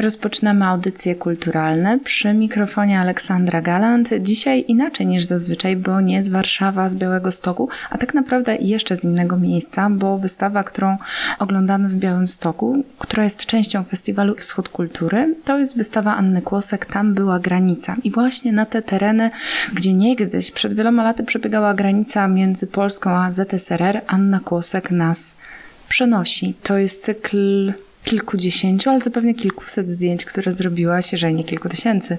Rozpoczynamy audycje kulturalne przy mikrofonie Aleksandra Galant. Dzisiaj inaczej niż zazwyczaj, bo nie z Warszawa, z Białego Stoku, a tak naprawdę jeszcze z innego miejsca, bo wystawa, którą oglądamy w Białym Stoku, która jest częścią festiwalu Wschód Kultury, to jest wystawa Anny Kłosek, tam była granica. I właśnie na te tereny, gdzie niegdyś przed wieloma laty przebiegała granica między Polską a ZSRR, Anna Kłosek nas przenosi. To jest cykl kilkudziesięciu, ale zapewne kilkuset zdjęć, które zrobiłaś, jeżeli nie kilku tysięcy.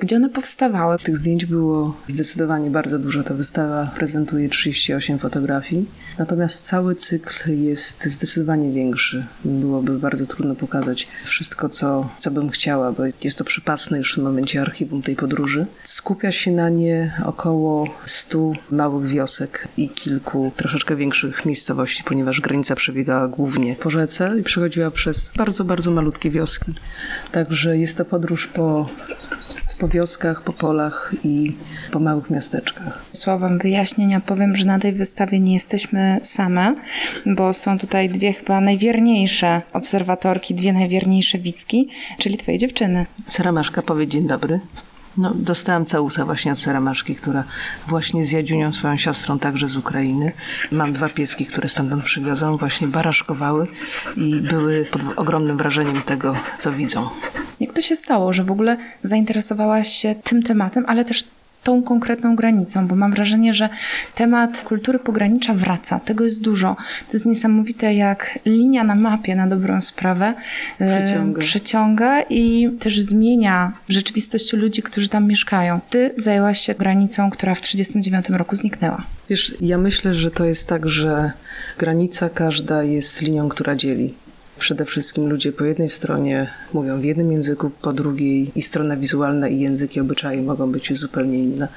Gdzie one powstawały? Tych zdjęć było zdecydowanie bardzo dużo. Ta wystawa prezentuje 38 fotografii. Natomiast cały cykl jest zdecydowanie większy. Byłoby bardzo trudno pokazać wszystko, co, co bym chciała, bo jest to przypasne już w momencie archiwum tej podróży. Skupia się na nie około 100 małych wiosek i kilku troszeczkę większych miejscowości, ponieważ granica przebiegała głównie po rzece i przechodziła przez bardzo, bardzo malutkie wioski. Także jest to podróż po po wioskach, po polach i po małych miasteczkach. Słowem wyjaśnienia powiem, że na tej wystawie nie jesteśmy same, bo są tutaj dwie chyba najwierniejsze obserwatorki, dwie najwierniejsze Wicki, czyli twoje dziewczyny. Saramaszka, powiedz dzień dobry. No, dostałam całusa właśnie od Saramaszki, która właśnie z Jadziunią, swoją siostrą, także z Ukrainy. Mam dwa pieski, które stamtąd przywiozą, właśnie baraszkowały i były pod ogromnym wrażeniem tego, co widzą. Jak to się stało, że w ogóle zainteresowałaś się tym tematem, ale też tą konkretną granicą, bo mam wrażenie, że temat kultury pogranicza wraca. Tego jest dużo. To jest niesamowite, jak linia na mapie na dobrą sprawę e, przeciąga, przeciąga i też zmienia rzeczywistość ludzi, którzy tam mieszkają. Ty zajęłaś się granicą, która w 1939 roku zniknęła. Wiesz, ja myślę, że to jest tak, że granica każda jest linią, która dzieli. Przede wszystkim ludzie po jednej stronie mówią w jednym języku, po drugiej i strona wizualna i języki obyczaje mogą być zupełnie inne.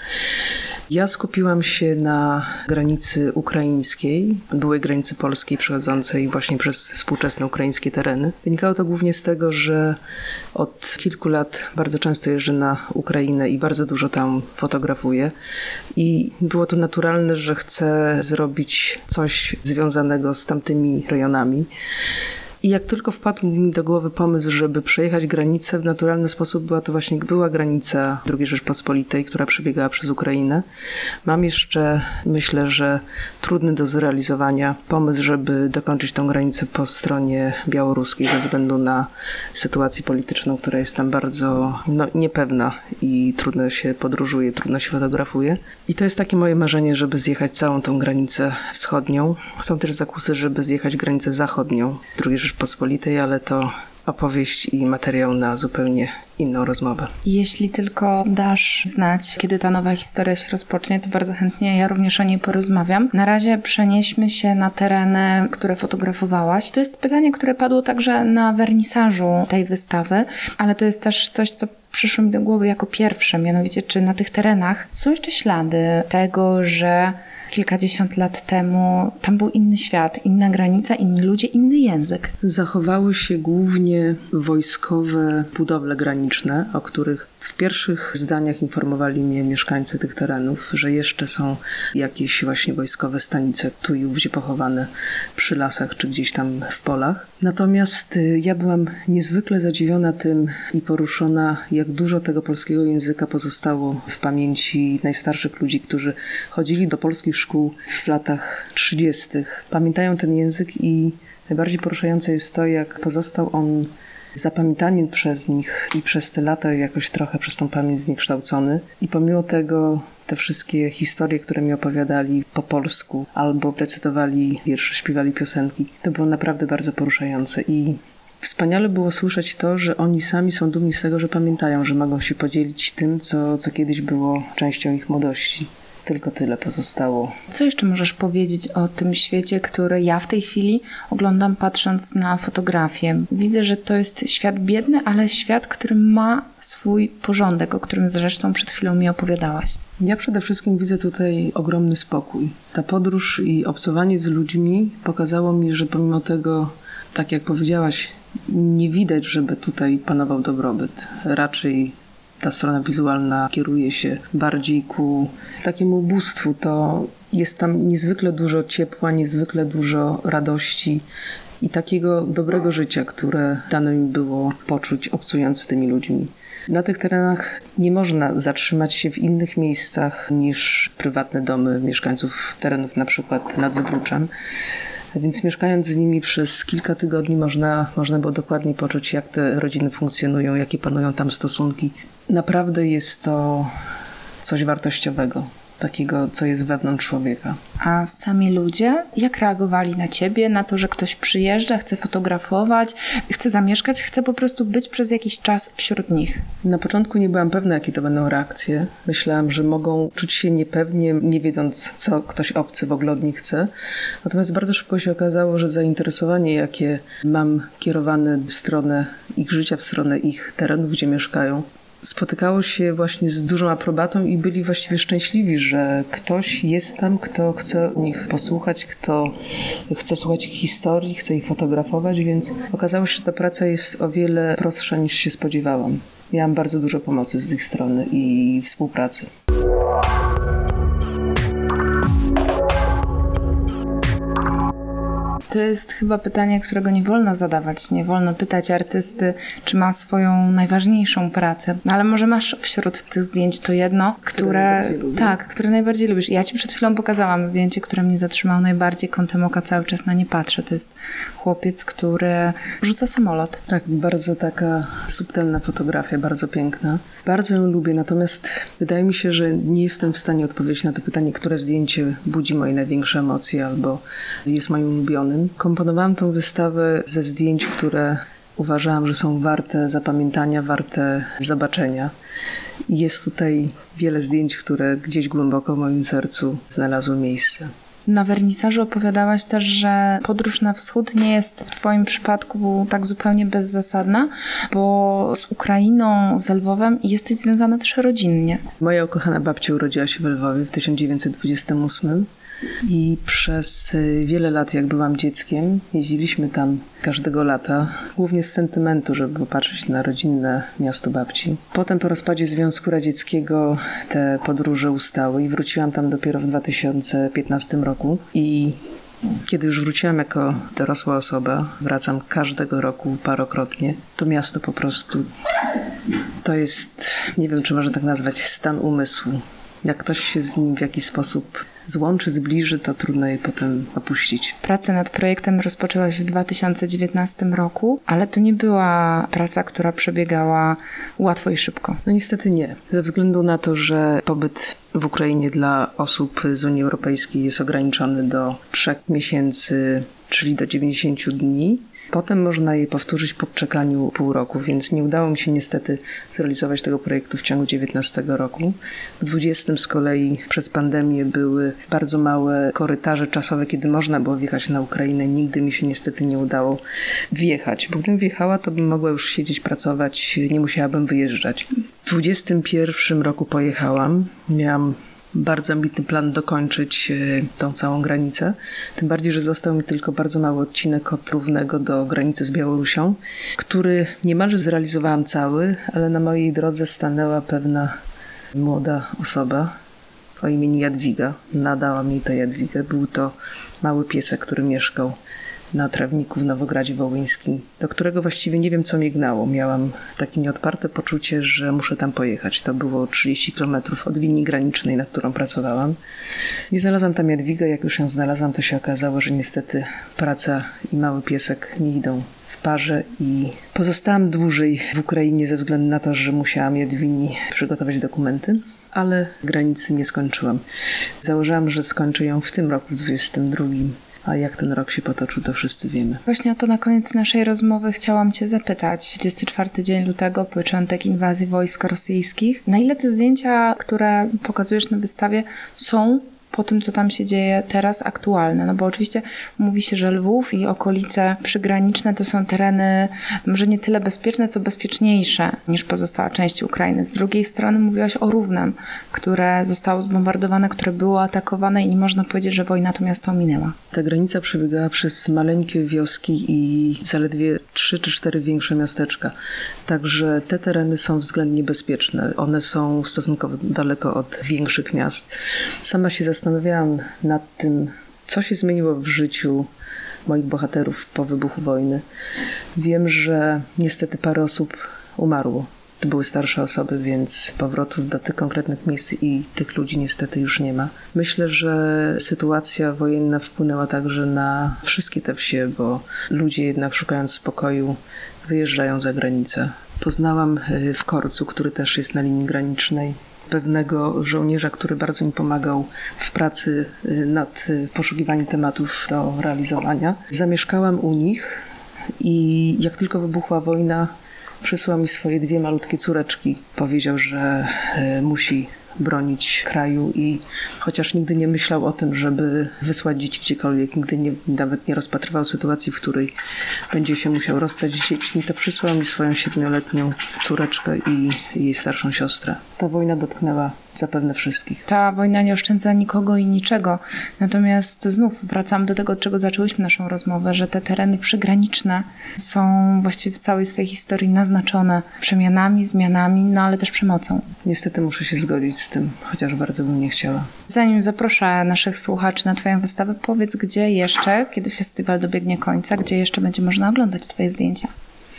Ja skupiłam się na granicy ukraińskiej, byłej granicy polskiej przechodzącej właśnie przez współczesne ukraińskie tereny. Wynikało to głównie z tego, że od kilku lat bardzo często jeżdżę na Ukrainę i bardzo dużo tam fotografuję. I było to naturalne, że chcę zrobić coś związanego z tamtymi rejonami. I jak tylko wpadł mi do głowy pomysł, żeby przejechać granicę w naturalny sposób, była to właśnie była granica II Rzeczpospolitej, która przebiegała przez Ukrainę. Mam jeszcze, myślę, że trudny do zrealizowania pomysł, żeby dokończyć tą granicę po stronie białoruskiej ze względu na sytuację polityczną, która jest tam bardzo no, niepewna i trudno się podróżuje, trudno się fotografuje. I to jest takie moje marzenie, żeby zjechać całą tą granicę wschodnią. Są też zakusy, żeby zjechać granicę zachodnią II Rzeczpospolitej, ale to opowieść i materiał na zupełnie inną rozmowę. Jeśli tylko dasz znać, kiedy ta nowa historia się rozpocznie, to bardzo chętnie ja również o niej porozmawiam. Na razie przenieśmy się na tereny, które fotografowałaś. To jest pytanie, które padło także na wernisażu tej wystawy, ale to jest też coś, co przyszło mi do głowy jako pierwsze, mianowicie czy na tych terenach są jeszcze ślady tego, że kilkadziesiąt lat temu tam był inny świat, inna granica, inni ludzie, inny język. Zachowały się głównie wojskowe budowle graniczne, o których w pierwszych zdaniach informowali mnie mieszkańcy tych terenów, że jeszcze są jakieś właśnie wojskowe stanice tu i ówdzie pochowane przy lasach czy gdzieś tam w polach. Natomiast y, ja byłam niezwykle zadziwiona tym i poruszona, jak dużo tego polskiego języka pozostało w pamięci najstarszych ludzi, którzy chodzili do polskich szkół w latach 30. Pamiętają ten język i najbardziej poruszające jest to, jak pozostał on zapamiętany przez nich i przez te lata jakoś trochę przez tą pamięć zniekształcony. I pomimo tego te wszystkie historie, które mi opowiadali po polsku albo recytowali wiersze, śpiewali piosenki, to było naprawdę bardzo poruszające i Wspaniale było słyszeć to, że oni sami są dumni z tego, że pamiętają, że mogą się podzielić tym, co, co kiedyś było częścią ich młodości tylko tyle pozostało. Co jeszcze możesz powiedzieć o tym świecie, który ja w tej chwili oglądam patrząc na fotografię? Widzę, że to jest świat biedny, ale świat, który ma swój porządek, o którym zresztą przed chwilą mi opowiadałaś. Ja przede wszystkim widzę tutaj ogromny spokój. Ta podróż i obcowanie z ludźmi pokazało mi, że pomimo tego, tak jak powiedziałaś, nie widać, żeby tutaj panował dobrobyt. Raczej ta strona wizualna kieruje się bardziej ku takiemu ubóstwu, to Jest tam niezwykle dużo ciepła, niezwykle dużo radości i takiego dobrego życia, które dane mi było poczuć obcując z tymi ludźmi. Na tych terenach nie można zatrzymać się w innych miejscach niż prywatne domy mieszkańców terenów, na przykład nad Zbruczem. Więc mieszkając z nimi przez kilka tygodni można, można było dokładnie poczuć, jak te rodziny funkcjonują, jakie panują tam stosunki. Naprawdę jest to coś wartościowego takiego, co jest wewnątrz człowieka. A sami ludzie, jak reagowali na ciebie, na to, że ktoś przyjeżdża, chce fotografować, chce zamieszkać, chce po prostu być przez jakiś czas wśród nich? Na początku nie byłam pewna, jakie to będą reakcje. Myślałam, że mogą czuć się niepewnie, nie wiedząc, co ktoś obcy w ogóle od nich chce. Natomiast bardzo szybko się okazało, że zainteresowanie, jakie mam kierowane w stronę ich życia, w stronę ich terenów, gdzie mieszkają, spotykało się właśnie z dużą aprobatą i byli właściwie szczęśliwi, że ktoś jest tam, kto chce o nich posłuchać, kto chce słuchać ich historii, chce ich fotografować, więc okazało się, że ta praca jest o wiele prostsza niż się spodziewałam. Miałam bardzo dużo pomocy z ich strony i współpracy. To jest chyba pytanie, którego nie wolno zadawać. Nie wolno pytać artysty, czy ma swoją najważniejszą pracę. No ale może masz wśród tych zdjęć to jedno, które. które tak, które najbardziej lubisz. Ja ci przed chwilą pokazałam zdjęcie, które mnie zatrzymało najbardziej. Kątem oka cały czas na nie patrzę. To jest chłopiec, który rzuca samolot. Tak, bardzo taka subtelna fotografia, bardzo piękna. Bardzo ją lubię, natomiast wydaje mi się, że nie jestem w stanie odpowiedzieć na to pytanie, które zdjęcie budzi moje największe emocje albo jest moim ulubionym. Komponowałam tą wystawę ze zdjęć, które uważałam, że są warte zapamiętania, warte zobaczenia. Jest tutaj wiele zdjęć, które gdzieś głęboko w moim sercu znalazły miejsce. Na wernisażu opowiadałaś też, że podróż na wschód nie jest w Twoim przypadku tak zupełnie bezzasadna, bo z Ukrainą, z Lwowem jesteś związana też rodzinnie. Moja ukochana babcia urodziła się w Lwowie w 1928 i przez y, wiele lat, jak byłam dzieckiem, jeździliśmy tam każdego lata, głównie z sentymentu, żeby popatrzeć na rodzinne miasto babci. Potem po rozpadzie Związku Radzieckiego te podróże ustały i wróciłam tam dopiero w 2015 roku. I kiedy już wróciłam jako dorosła osoba, wracam każdego roku parokrotnie, to miasto po prostu to jest, nie wiem czy można tak nazwać, stan umysłu. Jak ktoś się z nim w jakiś sposób złączy, zbliży, to trudno je potem opuścić. Pracę nad projektem rozpoczęłaś w 2019 roku, ale to nie była praca, która przebiegała łatwo i szybko. No niestety nie. Ze względu na to, że pobyt w Ukrainie dla osób z Unii Europejskiej jest ograniczony do trzech miesięcy, czyli do 90 dni, Potem można je powtórzyć po czekaniu pół roku, więc nie udało mi się niestety zrealizować tego projektu w ciągu 19 roku. W 20 z kolei przez pandemię były bardzo małe korytarze czasowe, kiedy można było wjechać na Ukrainę. Nigdy mi się niestety nie udało wjechać, bo gdybym wjechała, to bym mogła już siedzieć, pracować, nie musiałabym wyjeżdżać. W 21 roku pojechałam. Miałam bardzo ambitny plan dokończyć e, tą całą granicę. Tym bardziej, że został mi tylko bardzo mały odcinek od równego do granicy z Białorusią, który niemalże zrealizowałam cały, ale na mojej drodze stanęła pewna młoda osoba o imieniu Jadwiga. Nadała mi to Jadwigę. Był to mały piesek, który mieszkał na trawniku w Nowogradzie Wołyńskim, do którego właściwie nie wiem, co mnie gnało. Miałam takie nieodparte poczucie, że muszę tam pojechać. To było 30 kilometrów od linii granicznej, na którą pracowałam. Nie znalazłam tam Jadwigę. Jak już ją znalazłam, to się okazało, że niestety praca i mały piesek nie idą w parze i pozostałam dłużej w Ukrainie ze względu na to, że musiałam Jadwini przygotować dokumenty ale granicy nie skończyłam. Założyłam, że skończę ją w tym roku, w 22. A jak ten rok się potoczył, to wszyscy wiemy. Właśnie o to na koniec naszej rozmowy chciałam Cię zapytać. 24 dzień lutego, początek inwazji wojsk rosyjskich. Na ile te zdjęcia, które pokazujesz na wystawie, są po tym, co tam się dzieje teraz, aktualne. No bo oczywiście mówi się, że Lwów i okolice przygraniczne to są tereny może nie tyle bezpieczne, co bezpieczniejsze niż pozostała część Ukrainy. Z drugiej strony mówiłaś o Równem, które zostało zbombardowane, które było atakowane i nie można powiedzieć, że wojna to miasto minęła. Ta granica przebiegała przez maleńkie wioski i zaledwie trzy czy cztery większe miasteczka. Także te tereny są względnie bezpieczne. One są stosunkowo daleko od większych miast. Sama się zastanawiam, zastanawiałam nad tym, co się zmieniło w życiu moich bohaterów po wybuchu wojny. Wiem, że niestety parę osób umarło. To były starsze osoby, więc powrotów do tych konkretnych miejsc i tych ludzi niestety już nie ma. Myślę, że sytuacja wojenna wpłynęła także na wszystkie te wsie, bo ludzie jednak szukając spokoju wyjeżdżają za granicę. Poznałam y, w Korcu, który też jest na linii granicznej, pewnego żołnierza, który bardzo mi pomagał w pracy y, nad y, poszukiwaniem tematów do realizowania. Zamieszkałam u nich i jak tylko wybuchła wojna, przysłał mi swoje dwie malutkie córeczki. Powiedział, że y, musi bronić kraju i chociaż nigdy nie myślał o tym, żeby wysłać dzieci gdziekolwiek, nigdy nie, nawet nie rozpatrywał sytuacji, w której będzie się musiał rozstać z dziećmi, to przysłał mi swoją siedmioletnią córeczkę i jej starszą siostrę. Ta wojna dotknęła zapewne wszystkich. Ta wojna nie oszczędza nikogo i niczego. Natomiast znów wracam do tego, od czego zaczęłyśmy naszą rozmowę, że te tereny przygraniczne są właściwie w całej swojej historii naznaczone przemianami, zmianami, no ale też przemocą. Niestety muszę się zgodzić z tym, chociaż bardzo bym nie chciała. Zanim zaproszę naszych słuchaczy na Twoją wystawę, powiedz, gdzie jeszcze, kiedy festiwal dobiegnie końca, gdzie jeszcze będzie można oglądać Twoje zdjęcia.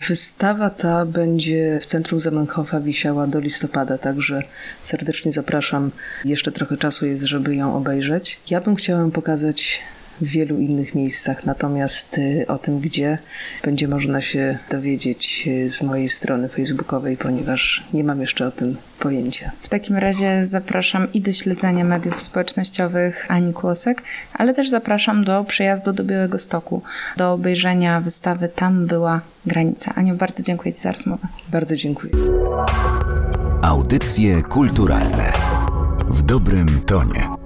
Wystawa ta będzie w centrum Zamenhofa wisiała do listopada, także serdecznie zapraszam. Jeszcze trochę czasu jest, żeby ją obejrzeć. Ja bym chciała pokazać w wielu innych miejscach, natomiast y, o tym, gdzie będzie można się dowiedzieć y, z mojej strony facebookowej, ponieważ nie mam jeszcze o tym pojęcia. W takim razie zapraszam i do śledzenia mediów społecznościowych Ani Kłosek, ale też zapraszam do przyjazdu do Białego Stoku, do obejrzenia wystawy Tam była granica. Aniu, bardzo dziękuję Ci za rozmowę. Bardzo dziękuję. Audycje kulturalne w dobrym tonie.